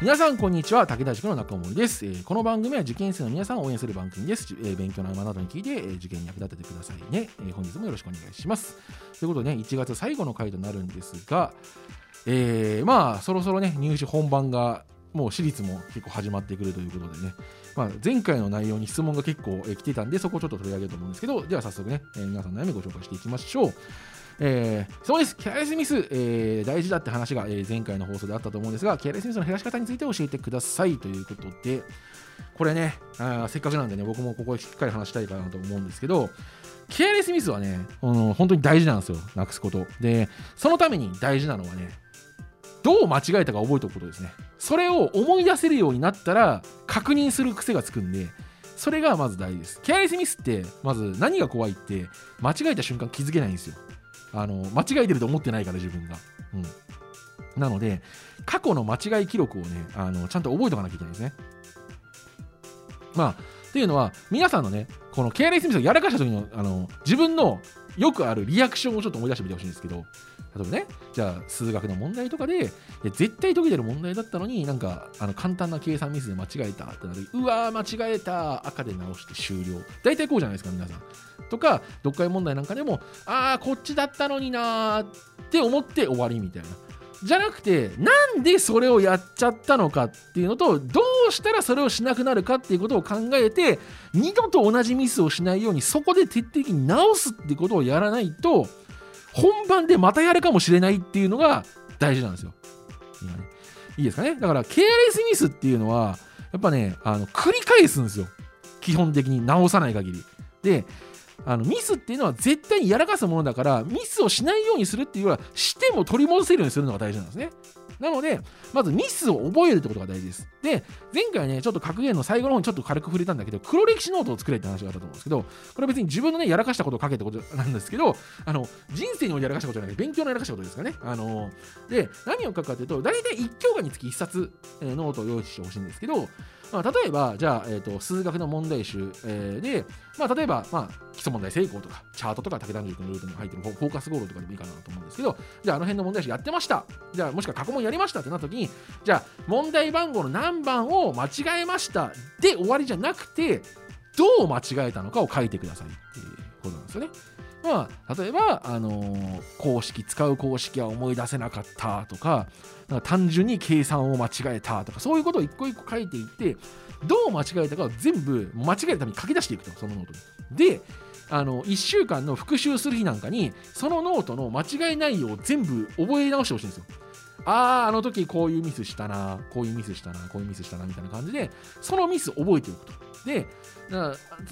皆さんこんにちは。武田塾の中森です、えー、この番組は受験生の皆さんを応援する番組です、えー、勉強の合間などに聞いて、えー、受験に役立ててくださいね、え、本日もよろしくお願いします。ということでね1月最後の回となるんですが、えー、まあそろそろね入試本番がもう私立も結構始まってくるということでね、まあ、前回の内容に質問が結構来てたんでそこをちょっと取り上げると思うんですけどでは早速ね、えー、皆さんの悩みご紹介していきましょう。えー、そうです、キャレスミス、えー、大事だって話が、えー、前回の放送であったと思うんですが、キャレスミスの減らし方について教えてくださいということで、これね、あせっかくなんでね、僕もここでしっかり話したいかなと思うんですけど、ケアレスミスはね、あの本当に大事なんですよ、なくすこと。で、そのために大事なのはね、どう間違えたか覚えておくことですね。それを思い出せるようになったら、確認する癖がつくんで、それがまず大事です。ケアレスミスって、まず何が怖いって、間違えた瞬間気づけないんですよ。あの間違えてると思ってないから自分が。うんなので、過去の間違い記録をね、あのちゃんと覚えておかなきゃいけないですね。まあ、っていうのは、皆さんのね、このケアレスミスをやらかした時のあの自分のよくあるリアクションをちょっと思い出してみてほしいんですけど、例えばね、じゃあ数学の問題とかで、絶対解けてる問題だったのに、なんかあの簡単な計算ミスで間違えたってなるうわー、間違えた、赤で直して終了。大体こうじゃないですか、皆さん。とか、読解問題なんかでも、ああ、こっちだったのになーって思って終わりみたいな。じゃなくて、なんでそれをやっちゃったのかっていうのと、どうしたらそれをしなくなるかっていうことを考えて、二度と同じミスをしないように、そこで徹底的に直すってことをやらないと、本番でまたやるかもしれないっていうのが大事なんですよ。今ね、いいですかね？だから、ケアレスミスっていうのは、やっぱね、あの繰り返すんですよ。基本的に直さない限り。で、あのミスっていうのは絶対にやらかすものだからミスをしないようにするっていうよりはしても取り戻せるようにするのが大事なんですね。なので、まずミスを覚えるってことが大事です。で、前回ね、ちょっと格言の最後の方にちょっと軽く触れたんだけど、黒歴史ノートを作れって話があったと思うんですけど、これは別に自分のね、やらかしたことを書けってことなんですけど、あの、人生にやらかしたことじゃなくて、勉強のやらかしたことですかね。あの、で、何を書くかというと、大体1教科につき1冊、えー、ノートを用意してほしいんですけど、まあ、例えば、じゃあ、えーと、数学の問題集、えー、で、まあ、例えば、まあ、基礎問題成功とか、チャートとか、武田塾のルートに入ってるフォーカスゴールとかでもいいかなと思うんですけど、じゃあ、あの辺の問題集やってました。じゃあ、もしくは過去問やりましたってなった時に、じゃあ、問題番号の何番を間違えましたで終わりじゃなくて、どう間違えたのかを書いてくださいっていうことなんですよね。まあ、例えば、あのー、公式、使う公式は思い出せなかったとかなん、か単純に計算を間違えたとか、そういうことを一個一個書いていって、どう間違えたかを全部間違えるために書き出していくと、そのノートに。で、あの1週間の復習する日なんかに、そのノートの間違い内容を全部覚え直してほしいんですよ。ああ、あの時こういうミスしたな、こういうミスしたな、こういうミスしたな、みたいな感じで、そのミス覚えておくと。で、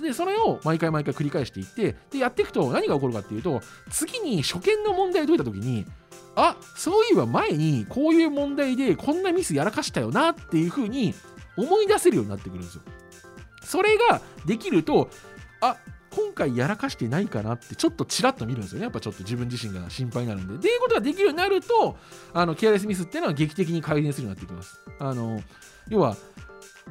でそれを毎回毎回繰り返していって、で、やっていくと何が起こるかっていうと、次に初見の問題を解いた時に、あそういえば前にこういう問題でこんなミスやらかしたよなっていうふうに思い出せるようになってくるんですよ。それができると、あ今回やらかしてないかなってちょっとちらっと見るんですよね。やっぱちょっと自分自身が心配になるんで。っていうことができるようになると、あの、ケアレスミスっていうのは劇的に改善するようになってきます。あの、要は、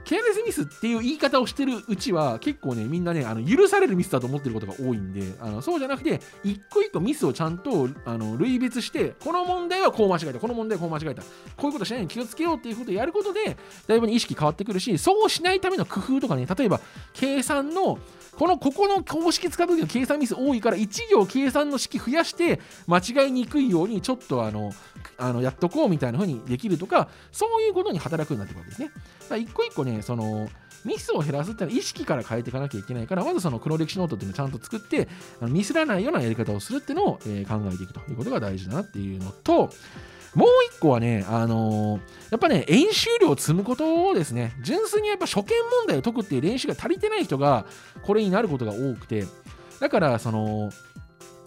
ケアレスミスっていう言い方をしてるうちは結構ねみんなねあの許されるミスだと思ってることが多いんであのそうじゃなくて一個一個ミスをちゃんとあの類別してこの問題はこう間違えたこの問題はこう間違えたこういうことしないように気をつけようっていうことをやることでだいぶ、ね、意識変わってくるしそうしないための工夫とかね例えば計算のこのここの公式使う時の計算ミス多いから1行計算の式増やして間違いにくいようにちょっとあのあのやっとこうみたいな風にできるとかそういうことに働くようになってくるわけですね。一個一個ねそのミスを減らすっていうのは意識から変えていかなきゃいけないからまずその黒歴史ノートっていうのをちゃんと作ってミスらないようなやり方をするっていうのを、えー、考えていくということが大事だなっていうのともう一個はね、あのー、やっぱね、演習量を積むことをですね。純粋にやっぱ初見問題を解くっていう練習が足りてない人が、これになることが多くて、だから、その、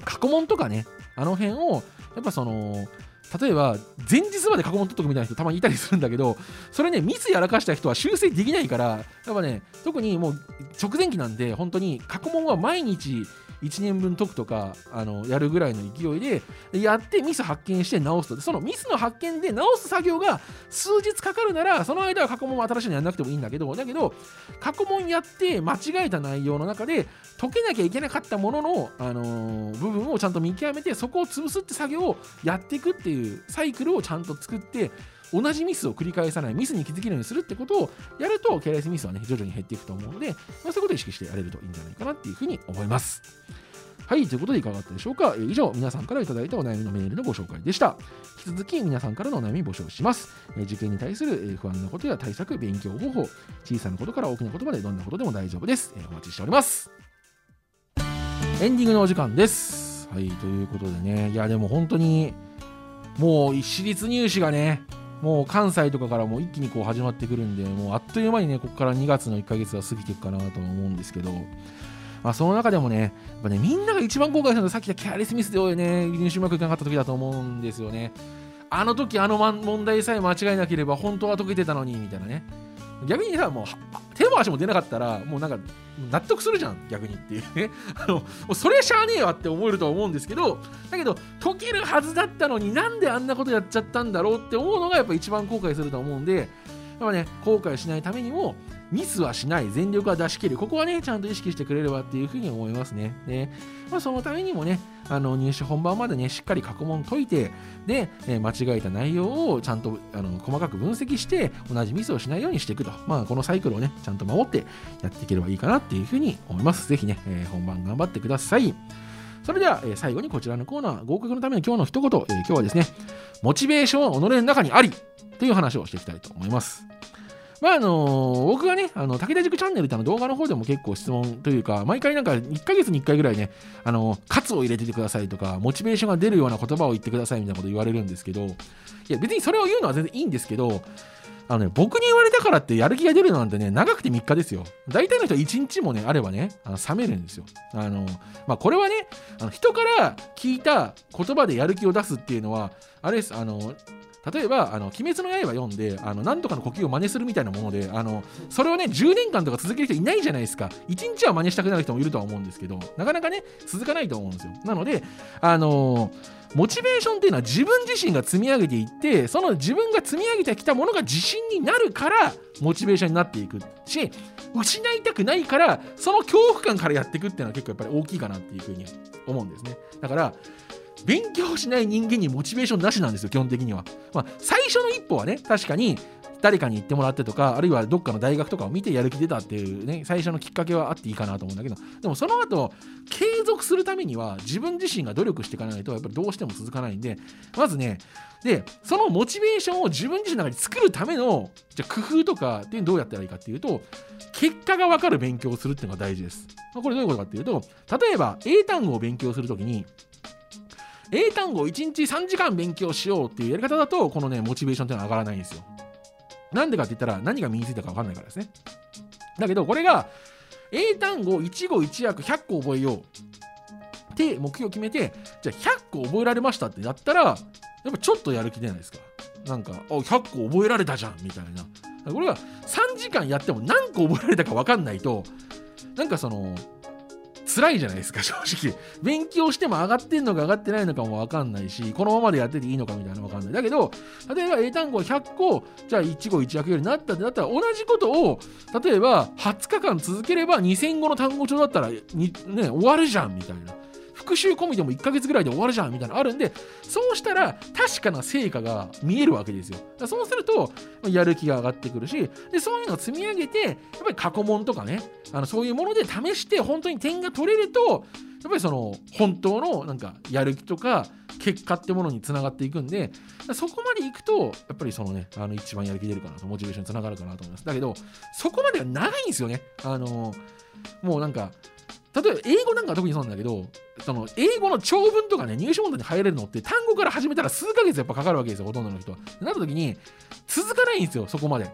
過去問とかね、あの辺を、やっぱその、例えば前日まで過去問取っとくみたいな人たまにいたりするんだけどそれねミスやらかした人は修正できないからやっぱね特にもう直前期なんで本当に過去問は毎日1年分解くとかあのやるぐらいの勢いでやってミス発見して直すと。そのミスの発見で直す作業が数日かかるならその間は過去問新しいのやらなくてもいいんだけどだけど過去問やって間違えた内容の中で解けなきゃいけなかったものの、あのー、部分をちゃんと見極めてそこを潰すって作業をやっていくっていうサイクルをちゃんと作って同じミスを繰り返さないミスに気づけるようにするってことをやるとケアレスミスはね徐々に減っていくと思うので、まあ、そういうことを意識してやれるといいんじゃないかなっていうふうに思いますはい、ということでいかがだったでしょうか？以上、皆さんからいただいたお悩みのメールのご紹介でした。引き続き皆さんからのお悩み募集します。受験に対する不安なことや対策、勉強方法、小さなことから大きなことまでどんなことでも大丈夫です。お待ちしております。エンディングのお時間です。はい、ということでね、いや、でも本当に、もう私立入試がね、もう関西とかからも一気にこう始まってくるんで、もうあっという間にね、ここから2月の1ヶ月は過ぎていくかなと思うんですけど、まあ、その中でもね、やっぱね、みんなが一番後悔したのはさっきのキャリスミスでね、練習うまくいかなかった時だと思うんですよね。あの時あの問題さえ間違いなければ本当は解けてたのに、みたいなね。逆にさ、もう手も足も出なかったら、もうなんか納得するじゃん、逆にっていうね。あの、それしゃあねえわって思えると思うんですけど、だけど、解けるはずだったのになんであんなことやっちゃったんだろうって思うのがやっぱ一番後悔すると思うんで、やっぱね、後悔しないためにも、ミスはしない、全力は出し切る、ここはね、ちゃんと意識してくれればっていうふうに思いますね。で、まあ、そのためにもね、あの入試本番までね、しっかり過去問解いて、で、え間違えた内容をちゃんとあの細かく分析して、同じミスをしないようにしていくと。まあ、このサイクルをね、ちゃんと守ってやっていければいいかなっていうふうに思います。ぜひね、えー、本番頑張ってください。それでは、えー、最後にこちらのコーナー、合格のための今日の一言、えー、今日はですね、モチベーションは己の中にありという話をしていきたいと思います。まああの僕がね、あの武田塾チャンネルっての動画の方でも結構質問というか、毎回なんか1ヶ月に1回ぐらいね、あの、喝を入れててくださいとか、モチベーションが出るような言葉を言ってくださいみたいなこと言われるんですけど、いや別にそれを言うのは全然いいんですけど、あのね、僕に言われたからってやる気が出るなんてね、長くて3日ですよ。大体の人は1日もね、あればね、あの冷めるんですよ。あの、まあ、これはね、あの人から聞いた言葉でやる気を出すっていうのは、あれです、あの、例えば、あの鬼滅の刃読んで、あのなんとかの呼吸を真似するみたいなもので、あのそれをね、10年間とか続ける人いないじゃないですか。1日は真似したくなる人もいるとは思うんですけど、なかなかね、続かないと思うんですよ。なので、あのモチベーションっていうのは自分自身が積み上げていってその自分が積み上げてきたものが自信になるからモチベーションになっていくし失いたくないからその恐怖感からやっていくっていうのは結構やっぱり大きいかなっていうふうに思うんですねだから勉強しない人間にモチベーションなしなんですよ、基本的には。まあ、最初の一歩はね、確かに誰かに言ってもらってとか、あるいはどっかの大学とかを見てやる気出たっていうね、最初のきっかけはあっていいかなと思うんだけど、でもその後、継続するためには自分自身が努力していかないと、やっぱりどうしても続かないんで、まずね、で、そのモチベーションを自分自身の中に作るための、じゃ工夫とかっていうのどうやったらいいかっていうと、結果が分かる勉強をするっていうのが大事です。まあこれどういうことかっていうと、例えば英単語を勉強するときに、英単語を1日3時間勉強しようっていうやり方だと、このね、モチベーションっていうのは上がらないんですよ。なんでかって言ったら、何が身についたか分かんないからですね。だけど、これが、英単語1語1訳100個覚えようって目標を決めて、じゃあ100個覚えられましたってやったら、やっぱちょっとやる気出ないですか。なんか、あ、100個覚えられたじゃんみたいな。これが3時間やっても何個覚えられたか分かんないと、なんかその、辛いじゃないですか、正直。勉強しても上がってんのか上がってないのかもわかんないし、このままでやってていいのかみたいなのわかんない。だけど、例えば英単語100個、じゃあ1語1訳よりなったってなったら、同じことを、例えば20日間続ければ2000語の単語帳だったら、ね、終わるじゃんみたいな。復習込みでも1ヶ月ぐらいで終わるじゃんみたいなのあるんで、そうしたら確かな成果が見えるわけですよ。そうすると、やる気が上がってくるし、でそういうのを積み上げて、やっぱり過去問とかね、あのそういうもので試して本当に点が取れると、やっぱりその本当のなんかやる気とか結果ってものにつながっていくんで、そこまでいくと、やっぱりそのね、あの一番やる気出るかなと、モチベーションにつながるかなと思います。だけど、そこまでは長いんですよね。あのもうなんか、例えば英語なんか特にそうなんだけど、その英語の長文とかね、入試問題に入れるのって単語から始めたら数ヶ月やっぱかかるわけですよ、ほとんどの人は。なった時に、続かないんですよ、そこまで。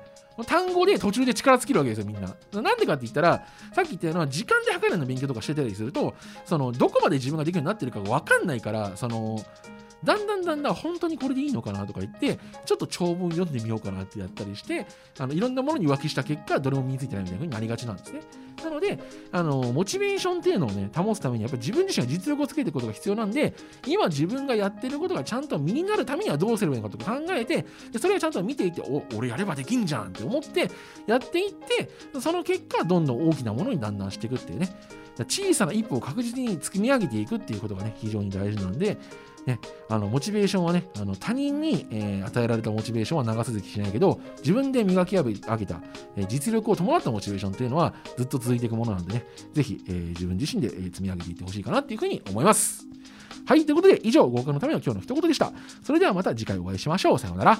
単語で途中で力尽きるわけですよ、みんな。なんでかって言ったら、さっき言ったような時間で測るの勉強とかしてたりすると、そのどこまで自分ができるようになってるかが分かんないから、そのだんだんだんだん本当にこれでいいのかなとか言って、ちょっと長文読んでみようかなってやったりして、あのいろんなものに浮気した結果、どれも身についてないみたいな風になりがちなんですね。なので、あのモチベーションっていうのをね、保つために、やっぱり自分自身が実力をつけていくことが必要なんで、今自分がやってることがちゃんと身になるためにはどうすればいいのかとか考えて、でそれをちゃんと見ていて、お、俺やればできんじゃんって思ってやっていって、その結果、どんどん大きなものにだんだんしていくっていうね。小さな一歩を確実に積み上げていくっていうことがね、非常に大事なんで、ね、あのモチベーションはね、あの他人に、えー与えられたモチベーションは長続きしないけど、自分で磨き上げた、えー実力を伴ったモチベーションというのはずっと続いていくものなんでね、ぜひ、えー自分自身で、えー積み上げていってほしいかなっていうふうに思います。はい、ということで以上、合格のための今日の一言でした。それではまた次回お会いしましょう。さようなら。